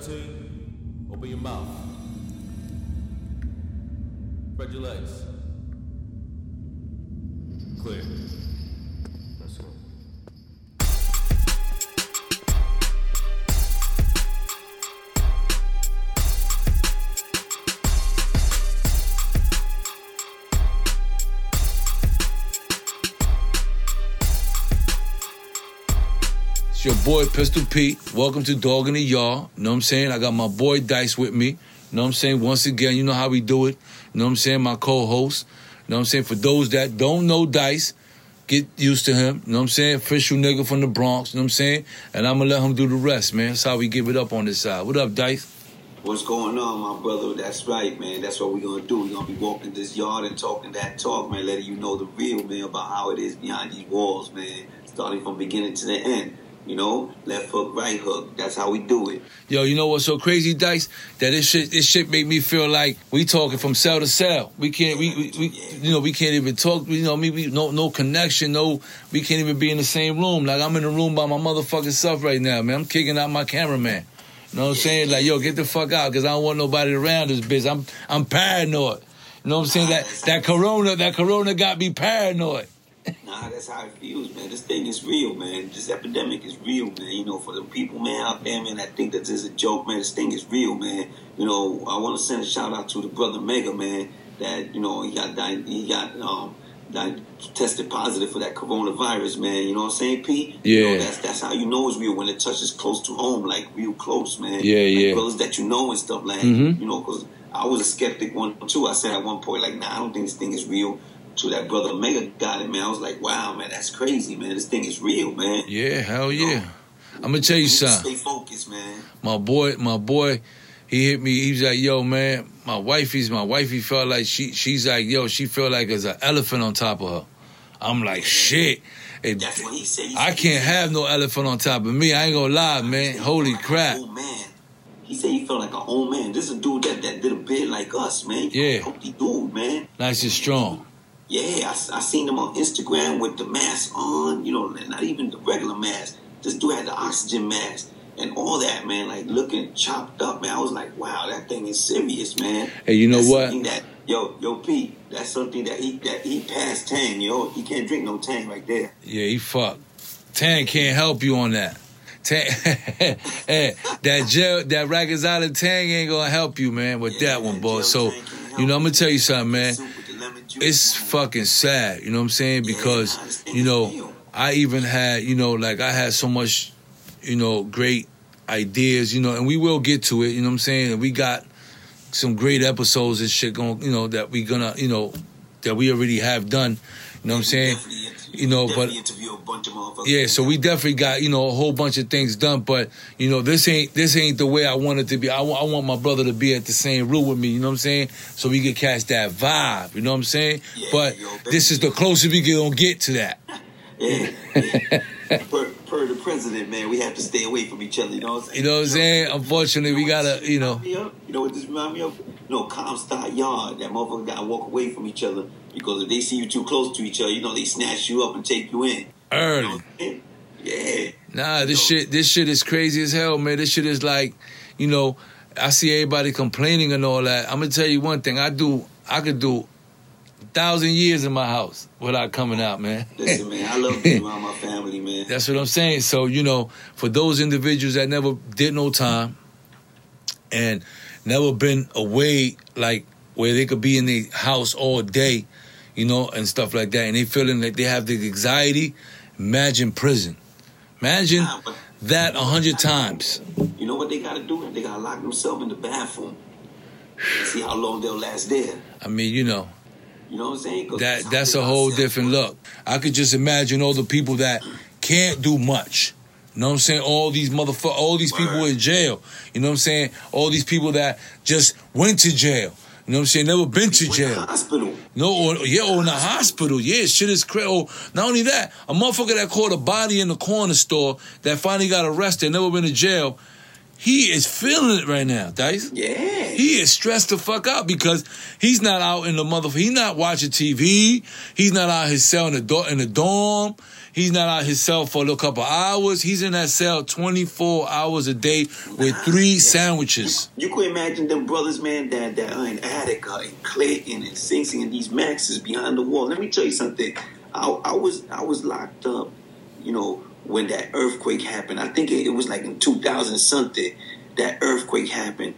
13, It's your boy Pistol Pete. Welcome to Dog in the Yard. Know what I'm saying? I got my boy Dice with me. Know what I'm saying? Once again, you know how we do it. Know what I'm saying? My co-host. Know what I'm saying? For those that don't know Dice, get used to him. Know what I'm saying? Official nigga from the Bronx. Know what I'm saying? And I'm gonna let him do the rest, man. That's how we give it up on this side. What up, Dice? What's going on, my brother? That's right, man. That's what we're gonna do. We're gonna be walking this yard and talking that talk, man, letting you know the real, man, about how it is behind these walls, man. Starting from beginning to the end. You know, left hook, right hook. That's how we do it. Yo, you know what's so crazy, Dice? That this shit, this shit make me feel like we talking from cell to cell. We can't, we, we, we you know, we can't even talk. You know, maybe no, no connection. No, we can't even be in the same room. Like I'm in the room by my motherfucking self right now, man. I'm kicking out my cameraman. You know what I'm saying? Like, yo, get the fuck out, cause I don't want nobody around this bitch. I'm, I'm paranoid. You know what I'm saying? That, that corona, that corona got me paranoid. Nah, that's how it feels, man. This thing is real, man. This epidemic is real, man. You know, for the people, man, out there, man, that think that this is a joke, man. This thing is real, man. You know, I want to send a shout out to the brother Mega, man. That you know he got di- he got um di- tested positive for that coronavirus, man. You know what I'm saying, Pete? You know, Yeah. that's that's how you know it's real when it touches close to home, like real close, man. Yeah, like yeah. Brothers that you know and stuff, like Mhm. you know, because I was a skeptic one too. I said at one point, like, nah, I don't think this thing is real. To that brother Mega got it, man. I was like, wow, man, that's crazy, man. This thing is real, man. Yeah, hell yeah. I'm gonna tell you something. Stay focused, man. my boy, my boy, he hit me. He was like, "Yo, man, my wifey's my wifey felt like she she's like, yo, she felt like there's an elephant on top of her." I'm like, shit. It- That's what he said. He I said- can't have no elephant on top of me. I ain't gonna lie, man. Holy like crap. old man. He said he felt like an old man. This is a dude that, that did a bit like us, man. Yeah. Healthy dude, man. Nice and strong. Yeah, I, I seen him on Instagram with the mask on, you know, not even the regular mask. This dude had the oxygen mask and all that, man, like looking chopped up, man. I was like, wow, that thing is serious, man. Hey, you know That's what? That, yo, yo, Pete, that's something that he that he passed Tang, yo. He can't drink no Tang right there. Yeah, he fucked. Tan can't help you on that. Tan, hey, that gel, that Rikers Island Tang ain't gonna help you, man, with Yeah, that one, boy. So, you know, I'm gonna tell you something, man. It's fucking sad, you know what I'm saying? Because, you know. I even had, you know, like I had so much, you know, great ideas, you know, and we will get to it, you know what I'm saying? And we got some great episodes and shit going, you know, that we gonna, you know, that we already have done, you know what I'm saying? You know, definitely but- interview a bunch of motherfuckers. Yeah, so we definitely got, you know, a whole bunch of things done, but you know, this ain't this ain't the way I want it to be. I want my brother to be at the same room with me, you know what I'm saying? So we can catch that vibe, you know what I'm saying? Yeah, but yo, this is the closest we gonna get to that. Yeah, yeah. per, per the president, man, we have to stay away from each other. You know what I'm saying? You know what I'm saying? Unfortunately, we gotta, you know. You know what this remind me of? No, Comstock Yard. That motherfucker gotta walk away from each other because if they see you too close to each other, you know they snatch you up and take you in. You know Early. I'm saying? Yeah. Nah, this shit this shit is crazy as hell, man. This shit is like, you know, I see everybody complaining and all that. I'm gonna tell you one thing. I do I could do a thousand years in my house without coming out, man. Listen, man, I love being around my family, man. That's what I'm saying. So, you know, for those individuals that never did no time and never been away, like where they could be in the house all day, you know, and stuff like that, and they feeling like they have the anxiety, imagine prison. Imagine that a hundred times. you know what they gotta do? They gotta lock themselves in the bathroom see how long they'll last there. I mean, you know, You know what I'm saying? that that's a whole different look. I could just imagine all the people that can't do much. You know what I'm saying? All these motherfuckers, all these people in jail. You know what I'm saying? All these people that just went to jail. You know what I'm saying? Never been to jail. hospital. No, or, yeah, or in the hospital. Yeah, shit is crazy. Oh, not only that, a motherfucker that caught a body in the corner store that finally got arrested, never been to jail. he is feeling it right now, Dice. Yeah. He is stressed the fuck out because he's not out in the motherfucker. He's not watching TV. He's not out his cell in the do- in the dorm. He's not out his cell for a little couple hours. He's in that cell 24 hours a day with three sandwiches. You can imagine them brothers, man, that, that are in Attica and uh, Clinton and Sing Sing and these Maxes behind the wall. Let me tell you something. I, I was I was locked up, you know, when that earthquake happened. I think it, it was like in 2000 something that earthquake happened.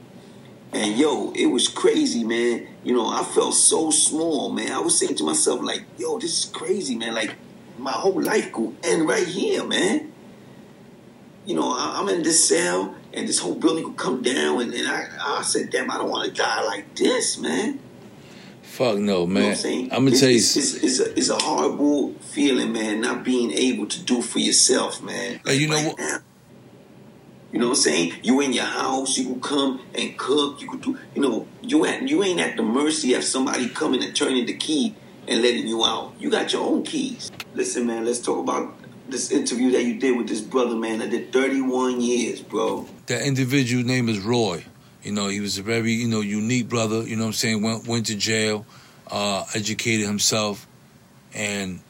And yo, it was crazy, man. You know, I felt so small, man. I was saying to myself, like, yo, this is crazy, man. Like, my whole life could end right here, man. You know, I, I'm in this cell, and this whole building could come down, and, and I, I said, damn, I don't want to die like this, man. Fuck no, You know what man. I'm saying? I'm gonna tell you. it's, it's, it's, a, it's a horrible feeling, man, not being able to do for yourself, man. Hey, you know Right what- now. You know what I'm saying? You in your house, you can come and cook. You could do, you know, you at you ain't at the mercy of somebody coming and turning the key and letting you out. You got your own keys. Listen, man, let's talk about this interview that you did with this brother, man. I did 31 years, bro. that individual's name is Roy. You know, he was a very, you know, unique brother, you know what I'm saying, went went to jail, uh, educated himself and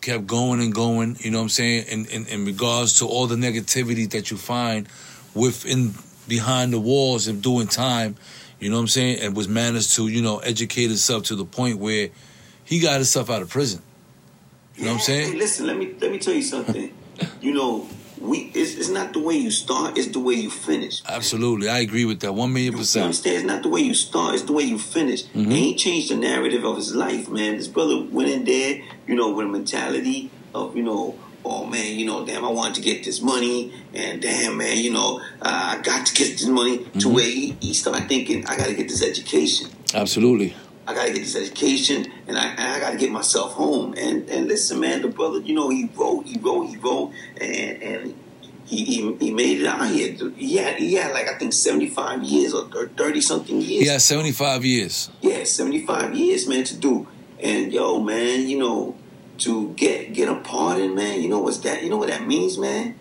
kept going and going, you know what I'm saying, in, in, in regards to all the negativity that you find within behind the walls of doing time, you know what I'm saying, and was managed to, you know, educate himself to the point where he got himself out of prison. You know what I'm saying? Hey, listen, let me let me tell you something. you know, we it's, it's not the way you start; it's the way you finish. Absolutely. I agree with that. One million percent. You understand? It's not the way you start; it's the way you finish. Mm-hmm. And he changed the narrative of his life, man. This brother went in there, you know, with a mentality of, you know, oh man, you know, damn, I wanted to get this money, and damn, man, you know, uh, I got to get this money. To Mm-hmm. where he, he started thinking, I got to get this education. Absolutely. I gotta get this education, and I, and I gotta get myself home. And and listen, man, the brother, you know, he wrote, he wrote, he wrote, and and he he, he made it out here. He had he had like I think seventy five years or thirty something years. He had 75 years. Yeah, seventy five years, man, to do. And yo, man, you know, to get get a pardon, man. You know what's that? You know what that means, man?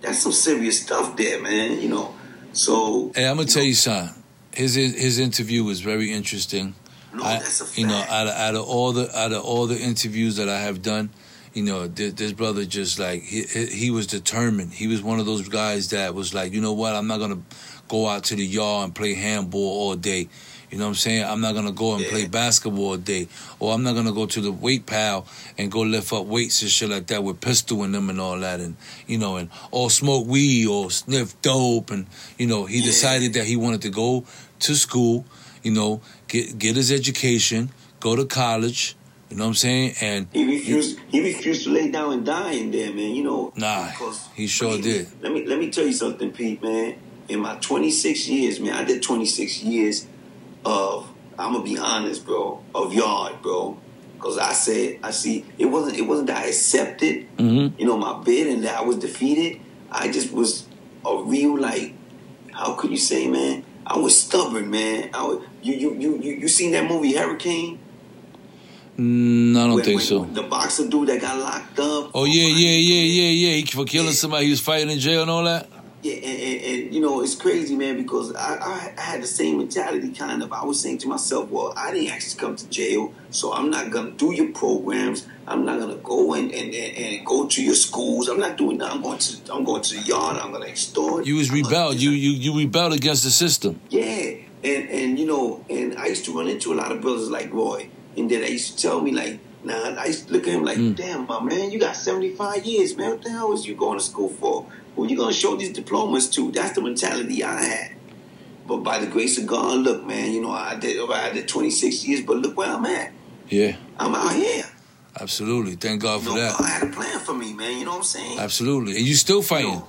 That's some serious stuff there, man. You know, so. Hey, I'm gonna tell you something. His his interview was very interesting. No, I, that's a fact. you know, out of, out of all the out of all the interviews that I have done, you know, this, this brother just like he, he was determined. He was one of those guys that was like, you know what, I'm not gonna go out to the yard and play handball all day. You know what I'm saying? I'm not gonna go and play basketball all day, or I'm not gonna go to the weight pal and go lift up weights and shit like that with pistol in them and all that, and you know, and or smoke weed or sniff dope, and you know, he Yeah. decided that he wanted to go to school, you know, get get his education, go to college. You know what I'm saying? And He refused. He refused to lay down and die in there, man. You know. Nah, because- he sure me- did. Let me let me tell you something, Pete, man. In my 26 years, man, I did 26 years of. I'm gonna be honest, bro. Of yard, bro. Because I said, I see, it wasn't. It wasn't that I accepted, Mhm. you know, my bid and that I was defeated. I just was a real like. How could you say, man? I was stubborn, man. I was, you, you, you, you, you seen that movie Hurricane? mm, I don't When- think when so. The boxer dude that got locked up. Oh yeah, yeah, yeah, yeah, yeah. He for killing Yeah. somebody, he was fighting in jail and all that. Yeah, and, and, and you know, it's crazy, man, because I, I, had the same mentality kind of. I was saying to myself, well, I didn't actually come to jail, so I'm not going to do your programs. I'm not going to go and, and, and, go to your schools. I'm not doing that. I'm going to I'm going to the yard. I'm going to extort. You was gonna- rebelled. You you you rebelled against the system. Yeah, and and you know, and I used to run into a lot of brothers like Roy, and then they used to tell me like, nah, I used to look at him like, Mm. damn, my man, you got seventy five years, man. What the hell is you going to school for? Who you gonna show these diplomas to? That's the mentality I had. But by the grace of God, look, man, you know, I did I did twenty six years, but look where I'm at. Yeah, I'm out here. absolutely. Thank God You for know, that. God had a plan for me, man. You know what I'm saying? Absolutely. And you still You fighting. know,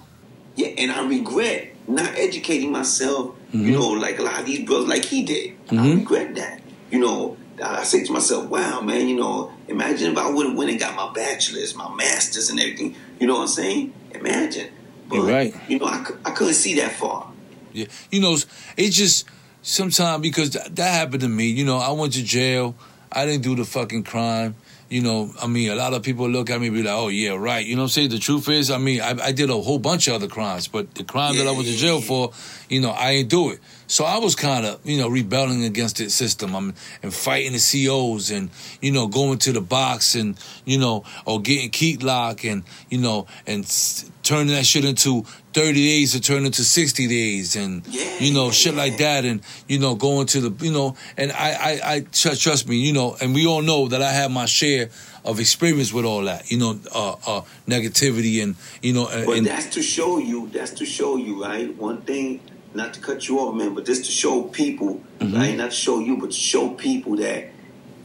yeah, and I regret not educating myself, Mm-hmm. you know, like a lot of these brothers, like he did. I Mhm. regret that. You know, I say to myself, wow, man, you know, imagine if I would have went and got my bachelor's, my master's, and everything. You know what I'm saying? Imagine. You're right. You know, I, I couldn't see that far. Yeah, you know, it just sometimes because that, that happened to me. You know, I went to jail. I didn't do the fucking crime, you know, I mean, a lot of people look at me and be like, oh, yeah, right. You know what I'm saying? The truth is, I mean, I, I did a whole bunch of other crimes, but the crime that I was in jail for, you know, I ain't do it. So I was kind of, you know, rebelling against the system I'm, and fighting the COs and, you know, going to the box and, you know, or getting keep lock and, you know, and s- turning that shit into 30 days to turn into 60 days and, Yeah, you know, yeah, shit like that and, you know, going to the, you know, and I, I, I trust, me, you know, and we all know that I have my share of experience with all that, you know, uh, uh, negativity and, you know, uh, But and, that's to show you. That's to show you, right? One thing, not to cut you off, man, but just to show people, Mm-hmm. right? Not to show you, but to show people that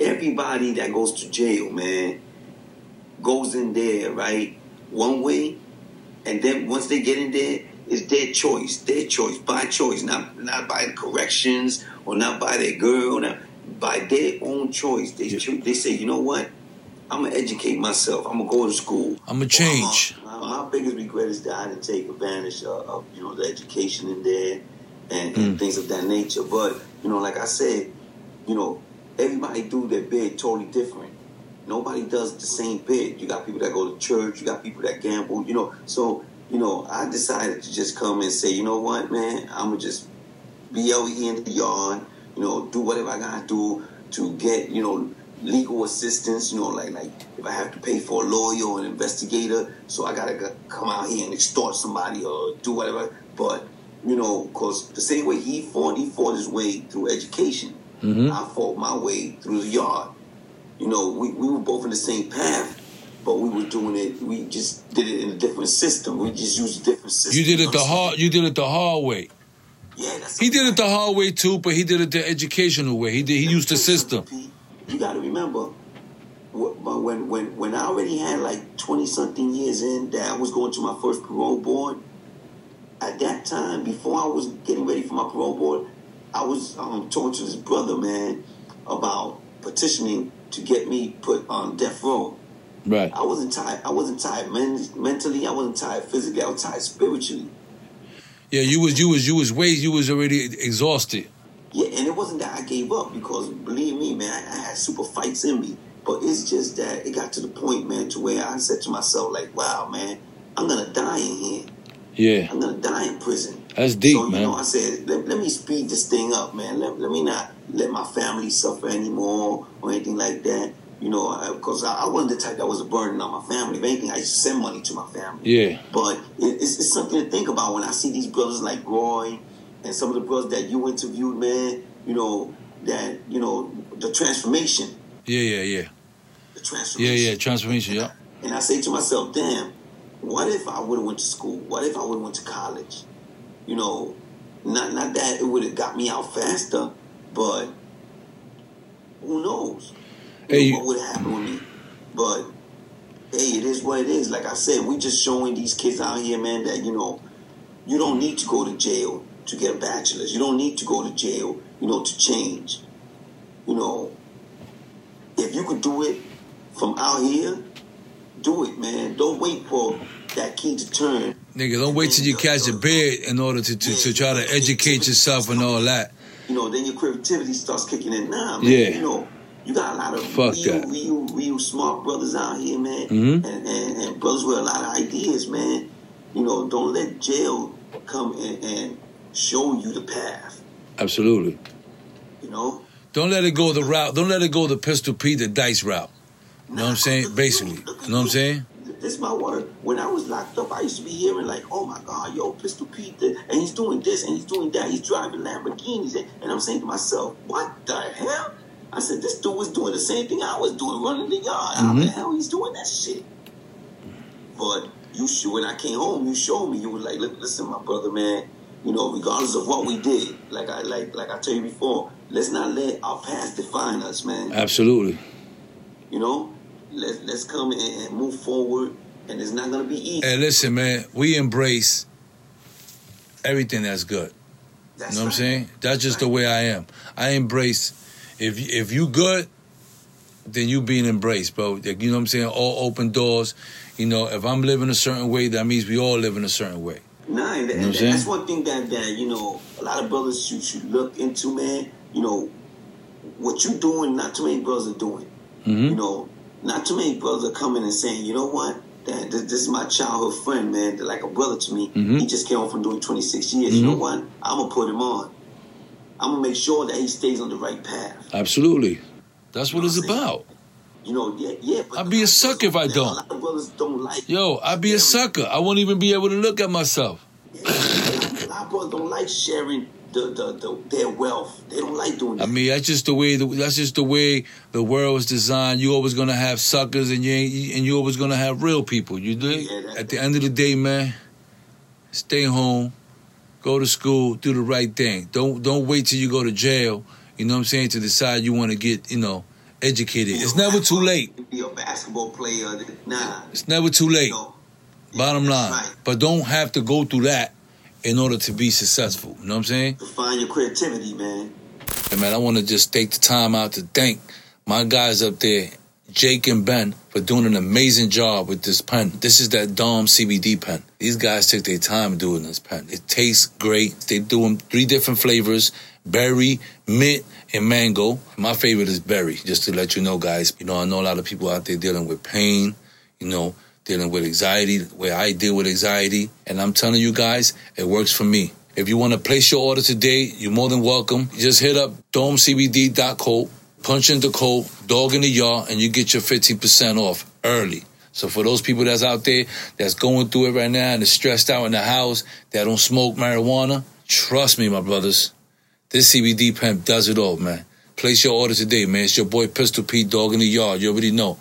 everybody that goes to jail, man, goes in there, right? One way, and then once they get in there, it's their choice, their choice, by choice, not not by the corrections or not by their girl, not by their own choice. They choo- they say, you know what? I'm gonna educate myself. I'm gonna go to school. I'ma Or change. Uh, my, my biggest regret is that I didn't take advantage of, of you know the education in there and, and mm. things of that nature. But you know, like I said, you know, everybody do their bit totally different. Nobody does the same bit. You got people that go to church. You got people that gamble. You know, so you know, I decided to just come and say, you know what, man, I'm gonna just be out here in the yard. You know, do whatever I gotta do to get you know legal assistance. You know, like like if I have to pay for a lawyer or an investigator, so I gotta go- come out here and extort somebody or do whatever. But you know, cause the same way he fought, he fought his way through education. Mm-hmm. I fought my way through the yard. You know, we, we were both in the same path, but we were doing it. We just did it in a different system. We just used a different system. you did it the hard, you did it the hard way. Yeah, that's He did it the hard way too, but he did it the educational way. He did, he used the system. You got to remember, when when when I already had like twenty something years in, that I was going to my first parole board. At that time, before I was getting ready for my parole board, I was um, talking to this brother, man, about petitioning to get me put on death row. Right. I wasn't tired. I wasn't tired men- mentally. I wasn't tired physically. I was tired spiritually. Yeah, you was you was you was way you was already exhausted. Yeah, and it wasn't that I gave up because believe me, man, I, I had super fights in me. But it's just that it got to the point, man, to where I said to myself, like, wow, man, I'm gonna die in here. Yeah, I'm gonna die in prison. that's deep, so, you man. know, I said, let, let me speed this thing up, man. Let, let me not let my family suffer anymore or anything like that. You know, because I, I wasn't the type that was a burden on my family. If anything, I used to send money to my family. yeah, But it, it's, it's something to think about when I see these brothers like Roy and some of the brothers that you interviewed, man. You know that you know the transformation, yeah, yeah, yeah, the transformation. yeah. Yeah, transformation. Yeah. And I say to myself, damn, what if I would have went to school? What if I would have went to college? You know, not not that it would have got me out faster, but who knows? You Hey, know, what would have happened with me? But hey, it is what it is. Like I said, we just showing these kids out here, man, that you know, you don't need to go to jail to get a bachelor's. You don't need to go to jail, you know, to change. You know, if you could do it from out here, do it, man. Don't wait for that key to turn. Nigga, don't wait till you catch a bed in order to, to, to try to educate yourself and all that. You know, then your creativity starts kicking in. Nah, man. Yeah. You know, you got a lot of Fuck real, that. real, real smart brothers out here, man. Mhm. And, and, and brothers with a lot of ideas, man. You know, don't let jail come and, and show you the path. Absolutely. You know? Don't let it go the route. Don't let it go the pistol P, the dice route. You know what I'm saying? Basically. You know what I'm saying? This is my word. When I was locked up, I used to be hearing like, "Oh my God, yo, Pistol Pete, and he's doing this and he's doing that. He's driving Lamborghinis," and, and I'm saying to myself, "What the hell?" I said, "This dude was doing the same thing I was doing, running the yard. How the mm-hmm. hell he's doing that shit?" But you, when I came home, you showed me. You were like, listen, my brother, man. You know, regardless of what we did, like I like like I tell you before, let's not let our past define us, man." Absolutely. You know, let's let's come and, and move forward, and it's not gonna be easy. Hey, listen, man. We embrace everything that's good. That's You know what I'm saying? That's just the way I am. I embrace if if you good, then you being embraced, bro. Like, You know what I'm saying? All open doors. You know, if I'm living a certain way, that means we all live in a certain way. Nah, and, know what I'm and saying? that's one thing that that you know a lot of brothers should should look into, man. You know, what you're doing, not too many brothers are doing. Mhm. You know, not too many brothers are coming and saying, you know what? That this, this is my childhood friend, man. They're like a brother to me. Mhm. He just came home from doing 26 years. You know what? I'm gonna put him on. I'm gonna make sure that he stays on the right path. Absolutely. That's what it's about. You know, yeah, yeah. But I'd be a sucker if I don't. lot of brothers don't like. Yo, I'd be a sucker. I won't even be able to look at myself. Brothers don't like sharing the, the, the their wealth. They don't like doing that. I mean, that's just the way. The, that's just the way the world is designed. You always gonna have suckers, and you ain't, and you always gonna have real people. You dig? Yeah, At the end of the day, man, stay home, go to school, do the right thing. Don't don't wait till you go to jail. You know what I'm saying? To decide you want to get you know educated. It's never too late. Be a basketball player. Nah. It's never too late. Bottom line. Right. But don't have to go through that in order to be successful. You know what I'm saying? To find your creativity, man. And man, I want to just take the time out to thank my guys up there, Jake and Ben, for doing an amazing job with this pen. This is that Dom CBD pen. These guys took their time doing this pen. It tastes great. They do them three different flavors berry, mint, and mango. My favorite is berry, just to let you know, guys. You know, I know a lot of people out there dealing with pain, you know, dealing with anxiety, the way I deal with anxiety. And I'm telling you guys, it works for me. If you want to place your order today, you're more than welcome. Just hit up domecbd.co, punch in the code, dog in the yard, and you get your 15% off early. So for those people that's out there that's going through it right now and is stressed out in the house, that don't smoke marijuana, trust me, my brothers. This CBD pen does it all, man. Place your order today, man. It's your boy Pistol Pete, dog in the yard. You already know.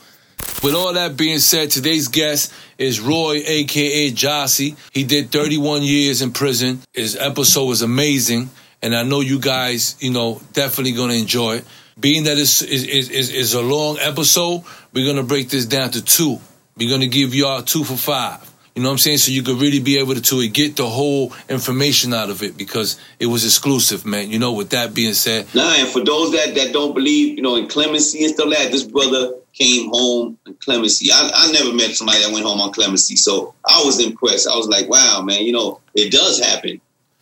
With all that being said, today's guest is Roy, aka Jossie. He did 31 years in prison. His episode was amazing, and I know you guys, you know, definitely gonna enjoy it. Being that it's is is, is, a long episode, we're gonna break this down to two. We're gonna give y'all two for five. You know what I'm saying? So you could really be able to, to get the whole information out of it because it was exclusive, man. You know, with that being said, Nah, and for those that, that don't believe, you know, in clemency and stuff like that, this brother came home in clemency. I, I never met somebody that went home on clemency, so I was impressed. I was like, wow, man, you know, it does happen.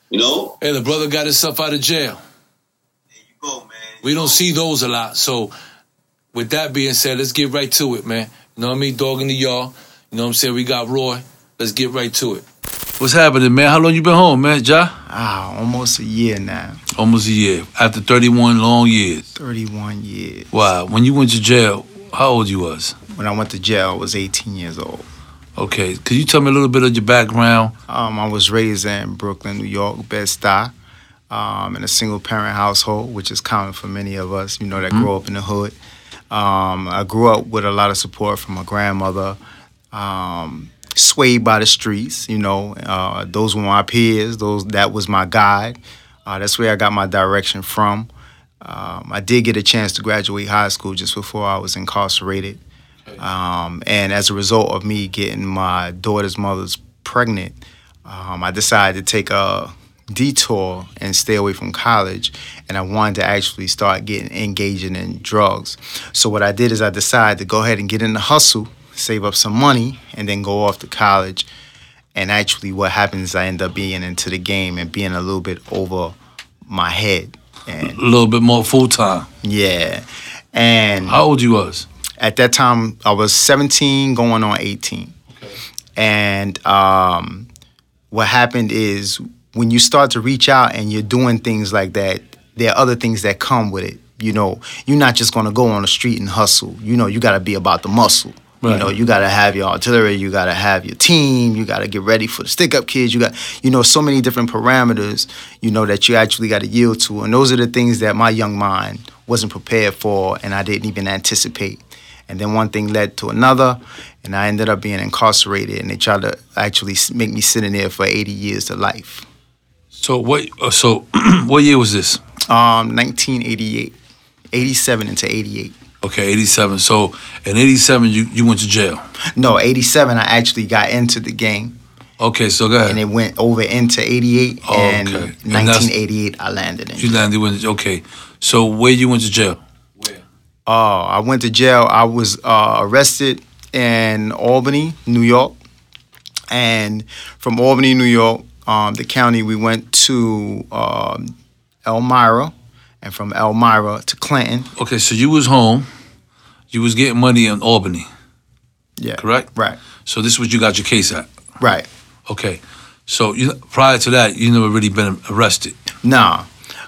You know? hey, the brother got himself out of jail. There you go, man. We don't see those a lot. So, with that being said, let's get right to it, man. You know what I mean? Dog in the yard. You know what I'm saying? We got Roy. Let's get right to it. What's happening, man? How long you been home, man? Ja? Ah, almost a year now. Almost a year. After 31 long years. 31 years. Wow. When you went to jail, how old you was? When I went to jail, I was 18 years old. Okay. Could you tell me a little bit of your background? Um, I was raised in Brooklyn, New York, Bed-Stuy, um, in a single-parent household, which is common for many of us, you know, that Mhm. grow up in the hood. Um, I grew up with a lot of support from my grandmother, um, swayed by the streets, you know. Uh, those were my peers. Those That was my guide. Uh, that's where I got my direction from. Um, I did get a chance to graduate high school just before I was incarcerated. Um, and as a result of me getting my daughter's mother's pregnant, um, I decided to take a detour and stay away from college. And I wanted to actually start getting engaging in drugs. So what I did is I decided to go ahead and get in the hustle, save up some money, and then go off to college. And actually, what happens is I end up being into the game and being a little bit over my head. And A little bit more full time. yeah, and How old you was? at that time I was 17 going on 18. And um, what happened is when you start to reach out and you're doing things like that, there are other things that come with it. You know, you're not just gonna go on the street and hustle. You know, you gotta be about the muscle. You know, you gotta have your artillery, you gotta have your team, you gotta get ready for the stick up kids. You got, you know, so many different parameters, you know, that you actually gotta yield to. And those are the things that my young mind wasn't prepared for and I didn't even anticipate. And then one thing led to another, and I ended up being incarcerated, and they tried to actually make me sit in there for 80 years to life. So what? uh, So what year was this? Um, 1988, 87 into 88. Okay, 87. So in 87, you, you went to jail. No, 87, I actually got into the game, Okay, so go ahead. and it went over into 88, Oh, and okay. And that's- 1988, I landed in. You landed when okay. So where you went to jail? Where? Oh, uh, I went to jail. I was uh, arrested in Albany, New York, and from Albany, New York, um, the county, we went to um, Elmira, and from Elmira to Clinton. Okay, so you was home. you was getting money in Albany, Yeah. correct? Right. So this is what you got your case at. Right. Okay. So you prior to that, you never really been arrested. Nah,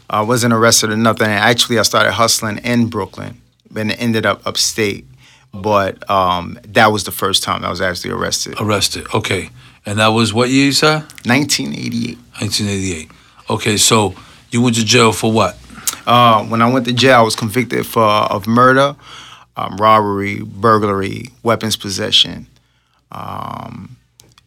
I wasn't arrested or nothing. Actually, I started hustling in Brooklyn, and ended up upstate. But um, that was the first time I was actually arrested. Arrested. Okay. And that was what year you said? 1988. 1988. Okay. So you went to jail for what? Uh, when I went to jail, I was convicted for of murder, um, robbery, burglary, weapons possession. Um,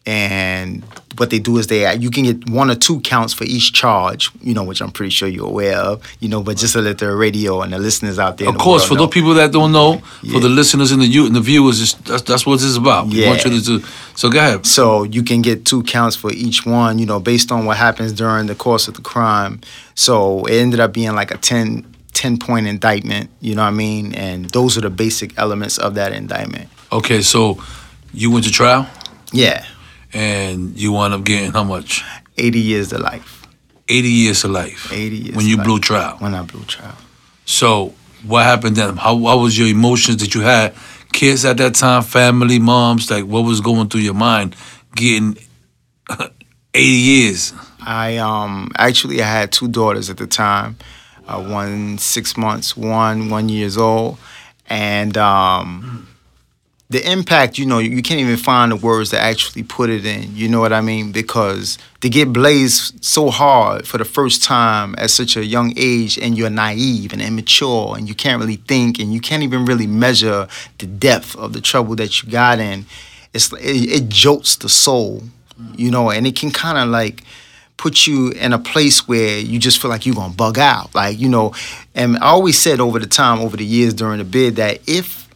and what they do is they you can get one or two counts for each charge, you know, which I'm pretty sure you're aware of, you know. But just to let the radio and the listeners out there, Of the course, for know. those people that don't know, for the listeners and the you and the viewers, it's, that's, that's what this is about. We want Yeah. you to do. So go ahead. So you can get two counts for each one, you know, based on what happens during the course of the crime. So it ended up being like a 10, 10 point indictment, you know what I mean? And those are the basic elements of that indictment. Okay. So you went to trial Yeah, and you wound up getting how much? 80 years to life. 80 years to life. 80 years When you life. blew trial. When I blew trial. So what happened then? How what was your emotions that you had? Kids at that time, family, moms, like what was going through your mind getting 80 years? I um actually I had two daughters at the time, uh, one six months, one one years old, and um, the impact. You know, you can't even find the words to actually put it in. You know what I mean? Because to get blazed so hard for the first time at such a young age, and you're naive and immature, and you can't really think, and you can't even really measure the depth of the trouble that you got in. It's it, it jolts the soul, you know, and it can kind of like put you in a place where you just feel like you're gonna bug out. Like, you know, and I always said over the time, over the years during the bid, that if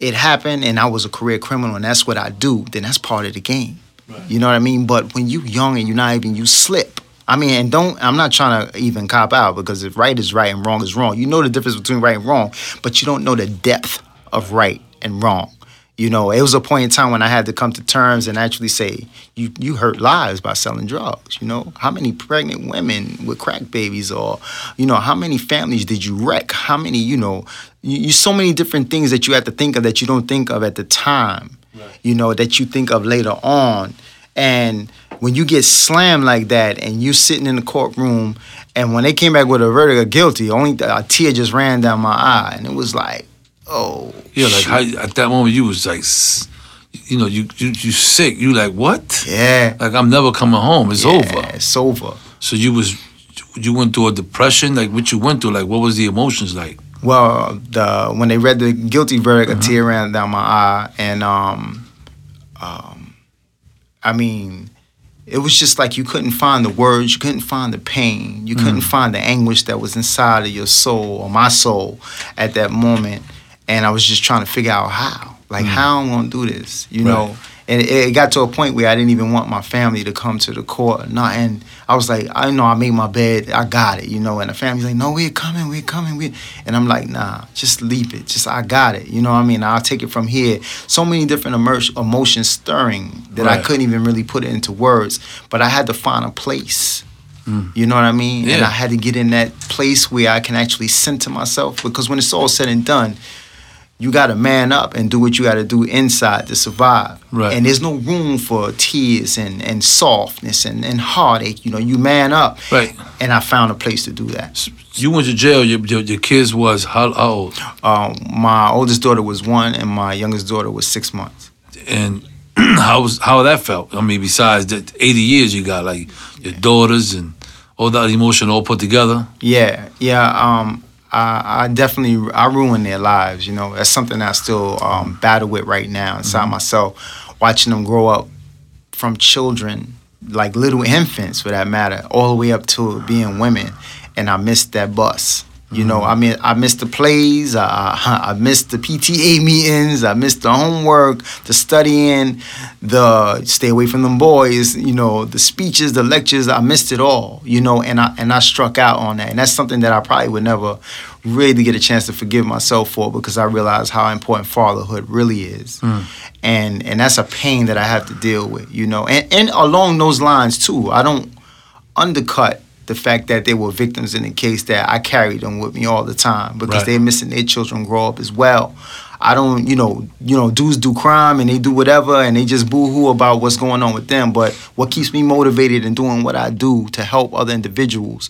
it happened and I was a career criminal and that's what I do, then that's part of the game. You know what I mean? But when you young and you're not even you slip. I mean, and don't I'm not trying to even cop out because if right is right and wrong is wrong, you know the difference between right and wrong, but you don't know the depth of right and wrong. You know, it was a point in time when I had to come to terms and actually say, you you hurt lives by selling drugs. You know, how many pregnant women with crack babies, or you know, how many families did you wreck? How many, you know, you, you so many different things that you have to think of that you don't think of at the time. You know, that you think of later on, and when you get slammed like that, and you sitting in the courtroom, and when they came back with a verdict of guilty, only a tear just ran down my eye, and it was like, oh, Yeah, like how, at that moment you was like, you know, you you you sick. You like what? yeah. Like I'm never coming home. It's Yeah, over. It's over. So you was you went through a depression. Like what you went through. Like what was the emotions like? Well, the when they read the guilty verdict, Uh-huh. a tear ran down my eye, and um, um, I mean, it was just like you couldn't find the words, you couldn't find the pain, you couldn't Mm. find the anguish that was inside of your soul or my soul at that moment, and I was just trying to figure out how, like how I'm gonna do this, you Mm. Right. know. And it, it got to a point where I didn't even want my family to come to the court. Not, and I was like, I know I made my bed, I got it, you know. And the family's like, No, we're coming, we're coming, we. And I'm like, Nah, just leave it. Just I got it, you know what I mean. I'll take it from here. So many different immer- emotions stirring that I couldn't even really put it into words. But I had to find a place. You know what I mean? And I had to get in that place where I can actually center myself because when it's all said and done, you got to man up and do what you got to do inside to survive. Right. And there's no room for tears and, and softness and, and heartache. You know, you man up. Right. And I found a place to do that. You went to jail. Your your, your kids was how, how old? Um, my oldest daughter was one, and my youngest daughter was six months. And how was how that felt? I mean, besides the 80 years you got, like your daughters and all that emotion all put together. Yeah, yeah. Um, I, I definitely I ruined their lives. You know, that's something I still um, battle with right now inside myself. Watching them grow up from children, like little infants for that matter, all the way up to being women, and I missed that bus. You know, I mean, I missed the plays. I, I missed the PTA meetings. I missed the homework, the studying, the stay away from them boys. You know, the speeches, the lectures. I missed it all. You know, and I and I struck out on that, and that's something that I probably would never really get a chance to forgive myself for because I realized how important fatherhood really is, hmm. and and that's a pain that I have to deal with. You know, and and along those lines too, I don't undercut the fact that they were victims in the case that I carried them with me all the time because Right. they're missing their children grow up as well. I don't, you know, you know, dudes do crime and they do whatever and they just boo-hoo about what's going on with them. But what keeps me motivated in doing what I do to help other individuals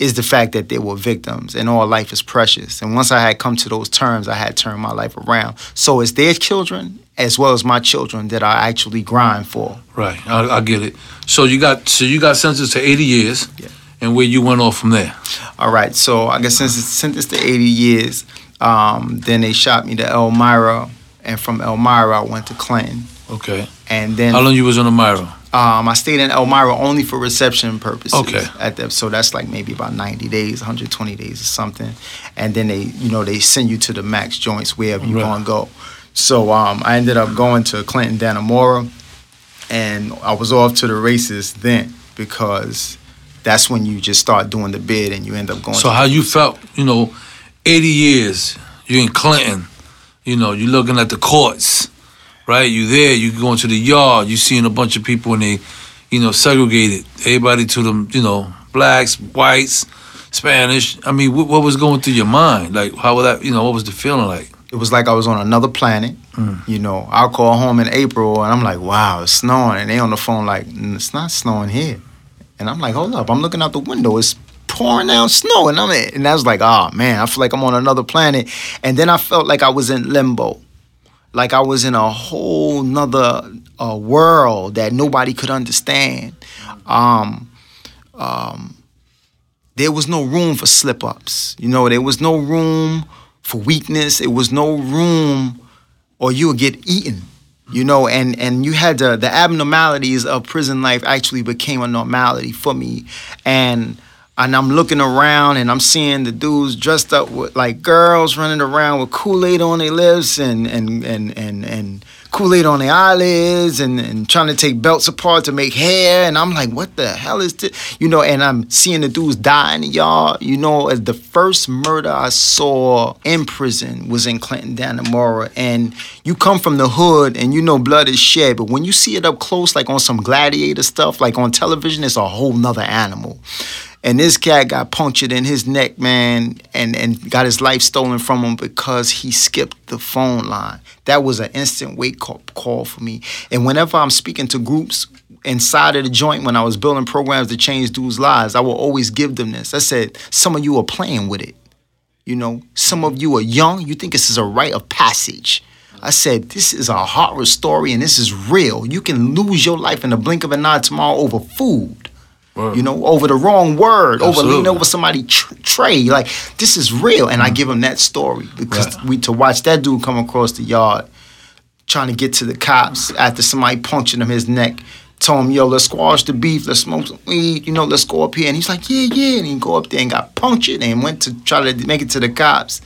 is the fact that they were victims and all life is precious. And once I had come to those terms, I had turned my life around. So it's their children as well as my children that I actually grind for. Right, I, I get it. So you got so you got sentenced to 80 years, Yeah. And where you went off from there. All right, so I guess since it's sentenced to 80 years, um, then they shot me to Elmira, and from Elmira I went to Clinton, Okay. and then How long you was on Elmira? um, I stayed in Elmira only for reception purposes. Okay. At the, so that's like maybe about 90 days, 120 days or something, and then they, you know, they send you to the max joints wherever you Right. gonna go. So um, I ended up going to Clinton Dannemora, and I was off to the races then because that's when you just start doing the bid and you end up going. So how you felt? You know, 80 years. you're in Clinton. You know, you're looking at the courts, right? You there. You going to the yard. You seeing a bunch of people and they, you know, segregated. Everybody to them. You know, blacks, whites, Spanish. I mean, what, what was going through your mind? Like, how was that? You know, what was the feeling like? it was like I was on another planet. You know, I'll call home in April and I'm like, wow, it's snowing. And they on the phone like, "Mm, it's not snowing here. And I'm like, hold up, I'm looking out the window. It's pouring down snow. And I'm and I was like, oh man, I feel like I'm on another planet. And then I felt like I was in limbo. Like I was in a whole nother uh, world that nobody could understand. Um, um, there was no room for slip ups. You know, there was no room for weakness. It was no room, or you would get eaten. You know, and and you had the the abnormalities of prison life actually became a normality for me, and and I'm looking around and I'm seeing the dudes dressed up with like girls running around with Kool Aid on their lips and and and and and Kool Aid on their eyelids and and trying to take belts apart to make hair, and I'm like, what the hell is this? You know, and I'm seeing the dudes die in the yard. You know, as the first murder I saw in prison was in Clinton, Dannemora, and you come from the hood and you know blood is shed, but when you see it up close, like on some gladiator stuff, like on television, it's a whole nother animal. And this cat got punctured in his neck, man, and, and got his life stolen from him because he skipped the phone line. That was an instant wake up call for me. And whenever I'm speaking to groups inside of the joint, when I was building programs to change dudes' lives, I will always give them this. I said, some of you are playing with it. You know, some of you are young. You think this is a rite of passage. I said, this is a horror story and this is real. You can lose your life in the blink of an eye tomorrow over food. Word. You know, over the wrong word, over leaning over somebody tr- tray. Like this is real, and I mm. give him that story because Right. we to watch that dude come across the yard, trying to get to the cops after somebody punching him his neck. Told him, yo, let's squash the beef, let's smoke some weed, you know, let's go up here. And he's like, yeah, yeah. And he go up there and got punctured and went to try to make it to the cops.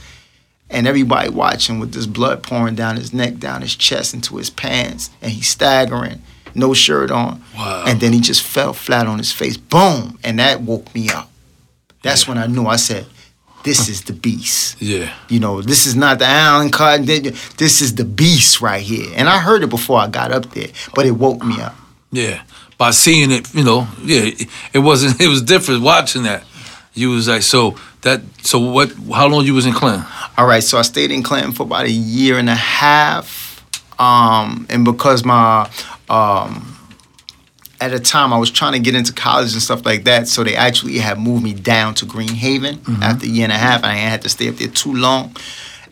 And everybody watching with this blood pouring down his neck, down his chest, into his pants. And he's staggering, no shirt on. Wow. And then he just fell flat on his face. Boom. And that woke me up. That's when I knew. I said, this is the beast. Yeah. You know, this is not the Allen cut. This is the beast right here. And I heard it before I got up there, but it woke me up. Yeah. By seeing it, you know, yeah, it wasn't. It was different watching that. You was like, so that. So what? How long you was in Clinton? All right, so I stayed in Clinton for about a year and a half, um, and because my um, at the time I was trying to get into college and stuff like that, so they actually had moved me down to Green Haven after a year and a half, and I had to stay up there too long.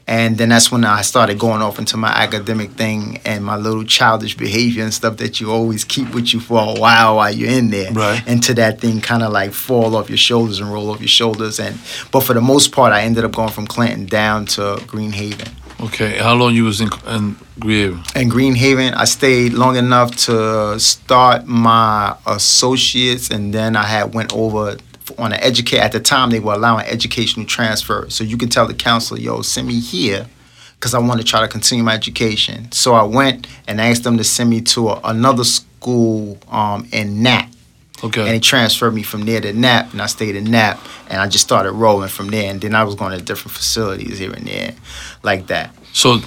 And then that's when I started going off into my academic thing and my little childish behavior and stuff that you always keep with you for a while while you're in there. Right. to that thing kind of like fall off your shoulders and roll off your shoulders. And but for the most part, I ended up going from Clinton down to Green Haven. Okay. How long you was in, in Green Haven? In Green Haven, I stayed long enough to start my associates, and then I had went over on an educate. At the time, they were allowing educational transfer, so you can tell the counselor, "Yo, send me here." Because I want to try to continue my education. So I went and asked them to send me to a, another school um, in Nat. Okay. And he transferred me from there to NAP, and I stayed in NAP, and I just started rolling from there. And then I was going to different facilities here and there, like that. So,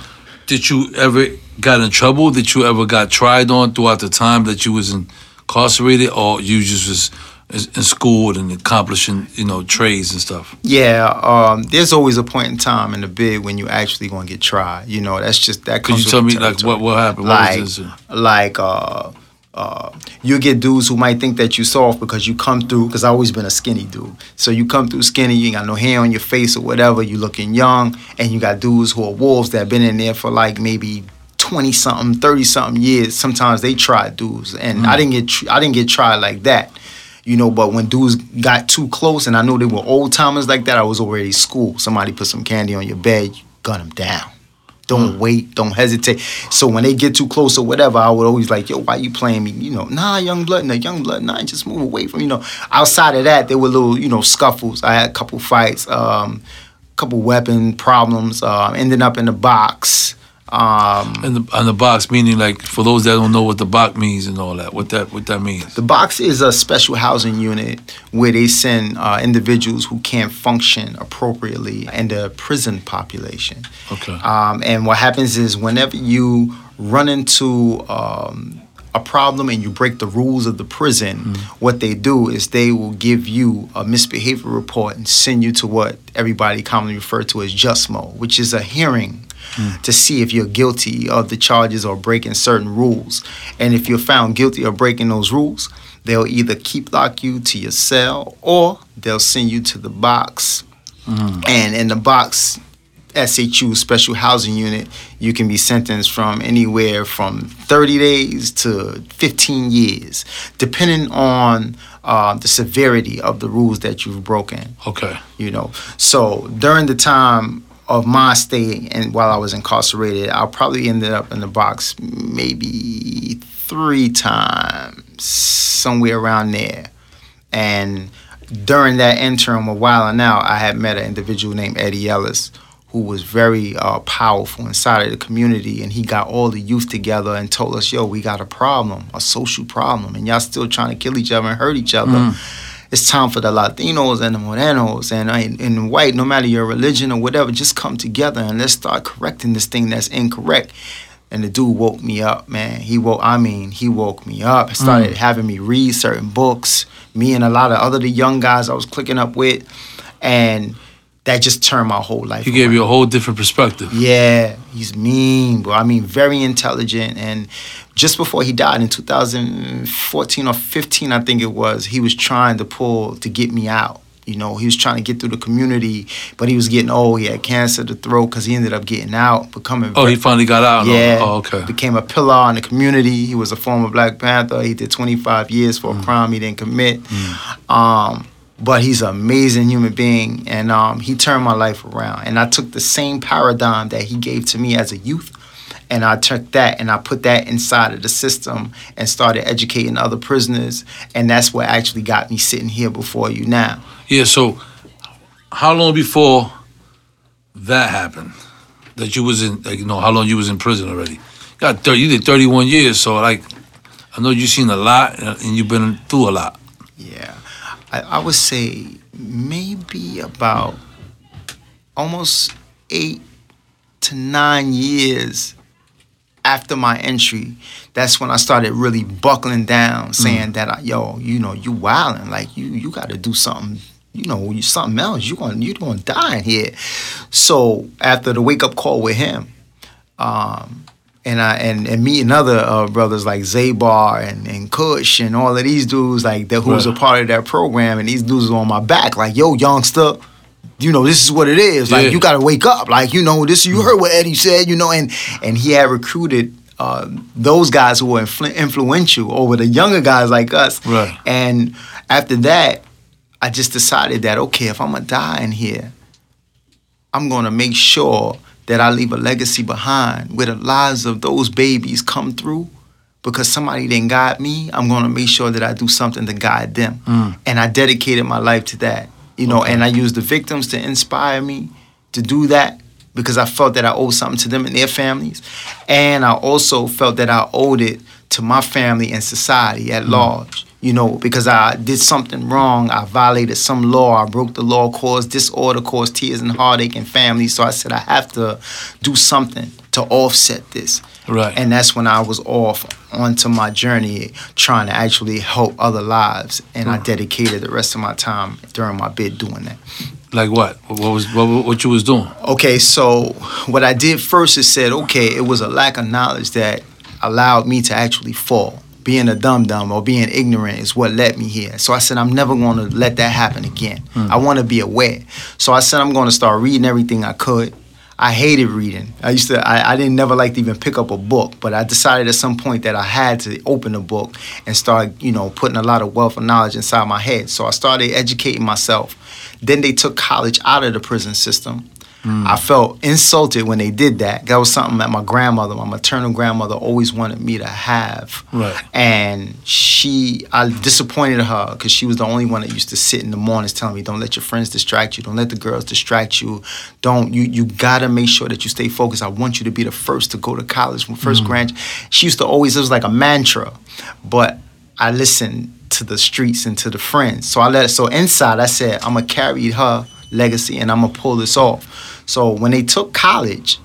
did you ever got in trouble? Did you ever got tried on throughout the time that you was incarcerated, or you just was in school and accomplishing, you know, trades and stuff. Yeah, um, there's always a point in time in the bid when you actually gonna get tried. You know, that's just that Could you tell me like what what happened? What like was this? like uh uh, you get dudes who might think that you soft because you come through. Because I always been a skinny dude, so you come through skinny. You ain't got no hair on your face or whatever. You looking young, and you got dudes who are wolves that have been in there for like maybe twenty something, thirty something years. Sometimes they try dudes, and I didn't get tr- I didn't get tried like that. You know, but when dudes got too close, and I know they were old timers like that, I was already school. Somebody put some candy on your bed, you gun them down. Don't wait, don't hesitate. So when they get too close or whatever, I would always like, yo, why you playing me? You know, nah, young blood, no, young blood, nah, just move away from, you know. Outside of that, there were little, you know, scuffles. I had a couple fights, um, couple weapon problems, um, ending up in the box. Um, And the on the box, meaning like for those that don't know what the box means and all that, what that what that means. The box is a special housing unit where they send uh, individuals who can't function appropriately in the prison population. Okay. Um, and what happens is whenever you run into um, a problem and you break the rules of the prison, what they do is they will give you a misbehavior report and send you to what everybody commonly refer to as JustMo, which is a hearing to see if you're guilty of the charges or breaking certain rules. And if you're found guilty of breaking those rules, they'll either keep lock you to your cell or they'll send you to the box. And in the box, SHU Special Housing Unit, you can be sentenced from anywhere from 30 days to 15 years, depending on uh, the severity of the rules that you've broken Okay. you know. So during the time of my stay and while I was incarcerated, I probably ended up in the box maybe three times, somewhere around there. And during that interim, a while now, I had met an individual named Eddie Ellis who was very uh, powerful inside of the community. And he got all the youth together and told us, yo, we got a problem, a social problem, and y'all still trying to kill each other and hurt each other. It's time for the Latinos and the Morenos and, and, and white, no matter your religion or whatever, just come together and let's start correcting this thing that's incorrect. And the dude woke me up, man. He woke, I mean, he woke me up. Started mm. having me read certain books. Me and a lot of other the young guys I was clicking up with, and that just turned my whole life. He gave around. you a whole different perspective. Yeah, he's mean, bro. I mean, very intelligent. And just before he died in 2014 or 15, I think it was, he was trying to pull to get me out. You know, he was trying to get through the community, but he was getting old. He had cancer the throat because he ended up getting out, becoming Oh, he finally got out. yeah. Oh, okay. Became a pillar in the community. He was a former Black Panther. He did 25 years for Mm. a crime he didn't commit. Um, but he's an amazing human being, and um, he turned my life around. And I took the same paradigm that he gave to me as a youth, and I took that and I put that inside of the system and started educating other prisoners. And that's what actually got me sitting here before you now. Yeah. So, how long before that happened? That you was in, like, you know, how long you was in prison already? Got 30, you did 31 years, so like, I know you've seen a lot and and you've been through a lot. Yeah, I, I would say maybe about almost eight to nine years after my entry. That's when I started really buckling down, saying that, I, yo, you know, you wilding, like you, you got to do something. You know, you something else. You going you gonna die in here. So after the wake up call with him, um, and I and, and meeting other uh, brothers like Zabar and, and Kush and all of these dudes like that who was a part of that program and these dudes were on my back like yo youngster you know this is what it is like Yeah. you got to wake up like you know this you heard what Eddie said you know and and he had recruited uh, those guys who were influ- influential over the younger guys like us Right. and after that I just decided that okay if I'm gonna die in here I'm gonna make sure that I leave a legacy behind where the lives of those babies come through because somebody didn't guide me. I'm gonna make sure that I do something to guide them. Mm. And I dedicated my life to that. You know, and I used the victims to inspire me to do that because I felt that I owed something to them and their families. And I also felt that I owed it to my family and society at mm. large. You know, because I did something wrong. I violated some law. I broke the law, caused disorder, caused tears and heartache in families. So I said, I have to do something to offset this. Right. And that's when I was off onto my journey trying to actually help other lives. And I mm. dedicated the rest of my time during my bid doing that. Like what? What was what, what you was doing? Okay, so what I did first is said, okay, it was a lack of knowledge that allowed me to actually fall. Being a dum dum or being ignorant is what led me here. So I said, I'm never going to let that happen again. Hmm. I want to be aware. So I said, I'm going to start reading everything I could. I hated reading. I used to, I, I didn't never like to even pick up a book, but I decided at some point that I had to open a book and start, you know, putting a lot of wealth of knowledge inside my head. So I started educating myself. Then they took college out of the prison system. I felt insulted when they did that. That was something that my grandmother, my maternal grandmother, always wanted me to have. Right. And she, I disappointed her because she was the only one that used to sit in the mornings telling me, "Don't let your friends distract you. Don't let the girls distract you. Don't you? You gotta make sure that you stay focused. I want you to be the first to go to college. First mm. grad." She used to always. It was like a mantra, but I listened to the streets and to the friends. So I let it. So inside, I said, "I'm gonna carry her legacy and I'm gonna pull this off." So when they took college,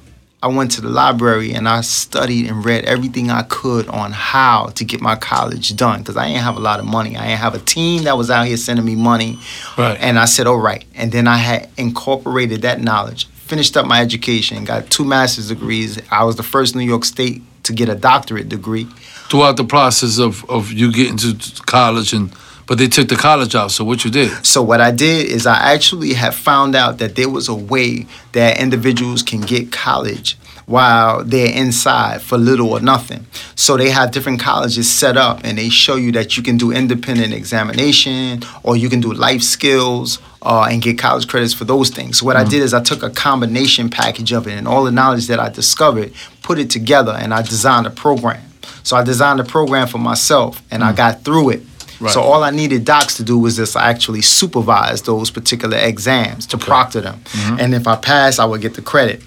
I went to the library and I studied and read everything I could on how to get my college done because I didn't have a lot of money. I didn't have a team that was out here sending me money. Right. And I said, all right. And then I had incorporated that knowledge, finished up my education, got two master's degrees. I was the first New York State to get a doctorate degree. Throughout the process of of you getting to college and but they took the college out. So what you did? So what I did is I actually have found out that there was a way that individuals can get college while they're inside for little or nothing. So they have different colleges set up and they show you that you can do independent examination or you can do life skills uh, and get college credits for those things. So what I did is I took a combination package of it and all the knowledge that I discovered, put it together and I designed a program. So I designed a program for myself and I got through it. Right. So all I needed docs to do was just actually supervise those particular exams to proctor them. Mm-hmm. And if I passed, I would get the credit.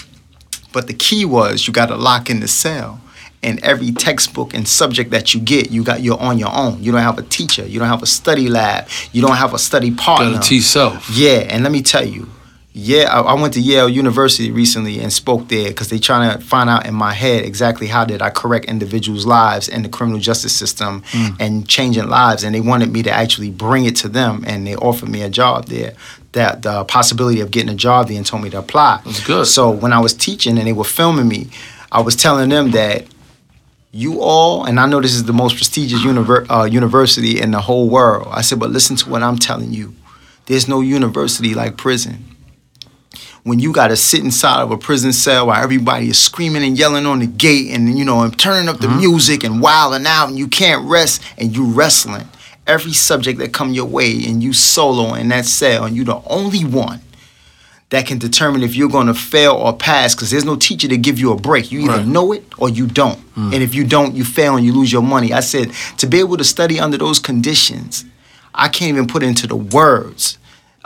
But the key was you got to lock in the cell. And every textbook and subject that you get, you got you're on your own. You don't have a teacher. You don't have a study lab. You don't have a study partner. Gotta teach self. Yeah, and let me tell you, yeah, I, I went to Yale University recently and spoke there because they're trying to find out in my head exactly how did I correct individuals' lives in the criminal justice system and changing lives, and they wanted me to actually bring it to them, and they offered me a job there. That the possibility of getting a job there and told me to apply. That's good. So when I was teaching and they were filming me, I was telling them that you all, and I know this is the most prestigious univer- uh, university in the whole world. I said, but listen to what I'm telling you. There's no university like prison. When you got to sit inside of a prison cell while everybody is screaming and yelling on the gate and, you know, and turning up the mm-hmm. music and wilding out and you can't rest and you wrestling. Every subject that come your way and you solo in that cell and you the only one that can determine if you're going to fail or pass because there's no teacher to give you a break. You either Right. know it or you don't. Mm. And if you don't, you fail and you lose your money. I said to be able to study under those conditions, I can't even put into the words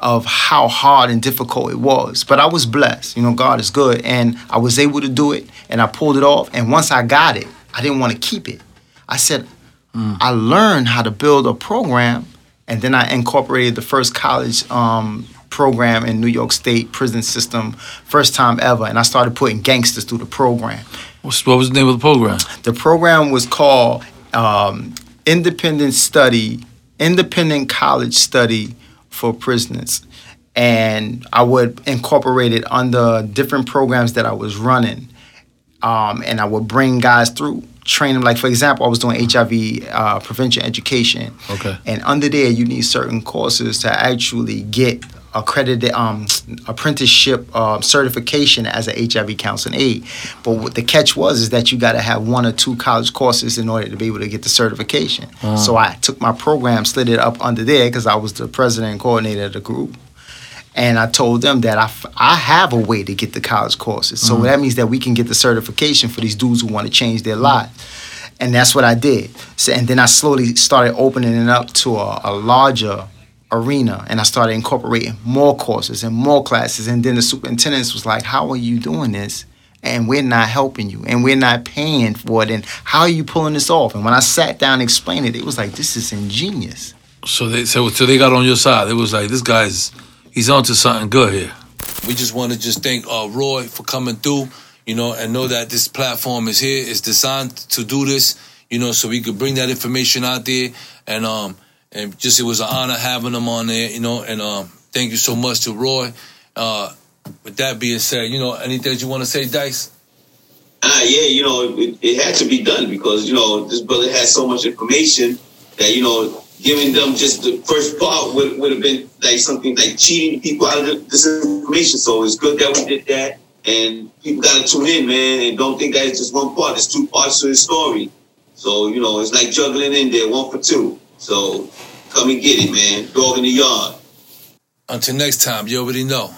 of how hard and difficult it was. But I was blessed. You know, God is good. And I was able to do it and I pulled it off. And once I got it, I didn't want to keep it. I said, I learned how to build a program and then I incorporated the first college um, program in New York State prison system, first time ever. And I started putting gangsters through the program. What was the name of the program? The program was called um, Independent Study, Independent College Study for Prisoners. And I would incorporate it under different programs that I was running. Um, and I would bring guys through, train them. Like, for example, I was doing HIV uh, prevention education. Okay. And under there, you need certain courses to actually get accredited um, apprenticeship um, certification as an HIV counseling aide. But what the catch was is that you got to have one or two college courses in order to be able to get the certification. So I took my program, slid it up under there because I was the president and coordinator of the group. And I told them that I, f- I have a way to get the college courses. So that means that we can get the certification for these dudes who want to change their lives. And that's what I did. So, and then I slowly started opening it up to a, a larger arena and I started incorporating more courses and more classes. And then the superintendent was like, How are you doing this? and we're not helping you and we're not paying for it and how are you pulling this off and when i sat down and explained it it was like this is ingenious So they so, so they got on your side. It was like this guy's he's onto something good here. We just want to just thank uh, Roy for coming through, you know, and know that this platform is here. It's designed to do this, you know, so we could bring that information out there. And um and just it was an honor having him on there, you know. And um thank you so much to Roy. Uh, with that being said, you know, anything you want to say, Dice? Ah, yeah, you know, it, it had to be done because, you know, this brother has so much information that, you know, giving them just the first part would, would have been like something like cheating people out of this information. So it's good that we did that. And people got to tune in, man, and don't think that it's just one part. It's two parts to the story. So, you know, it's like juggling in there, one for two. So come and get it, man. Dog in the yard. Until next time, you already know.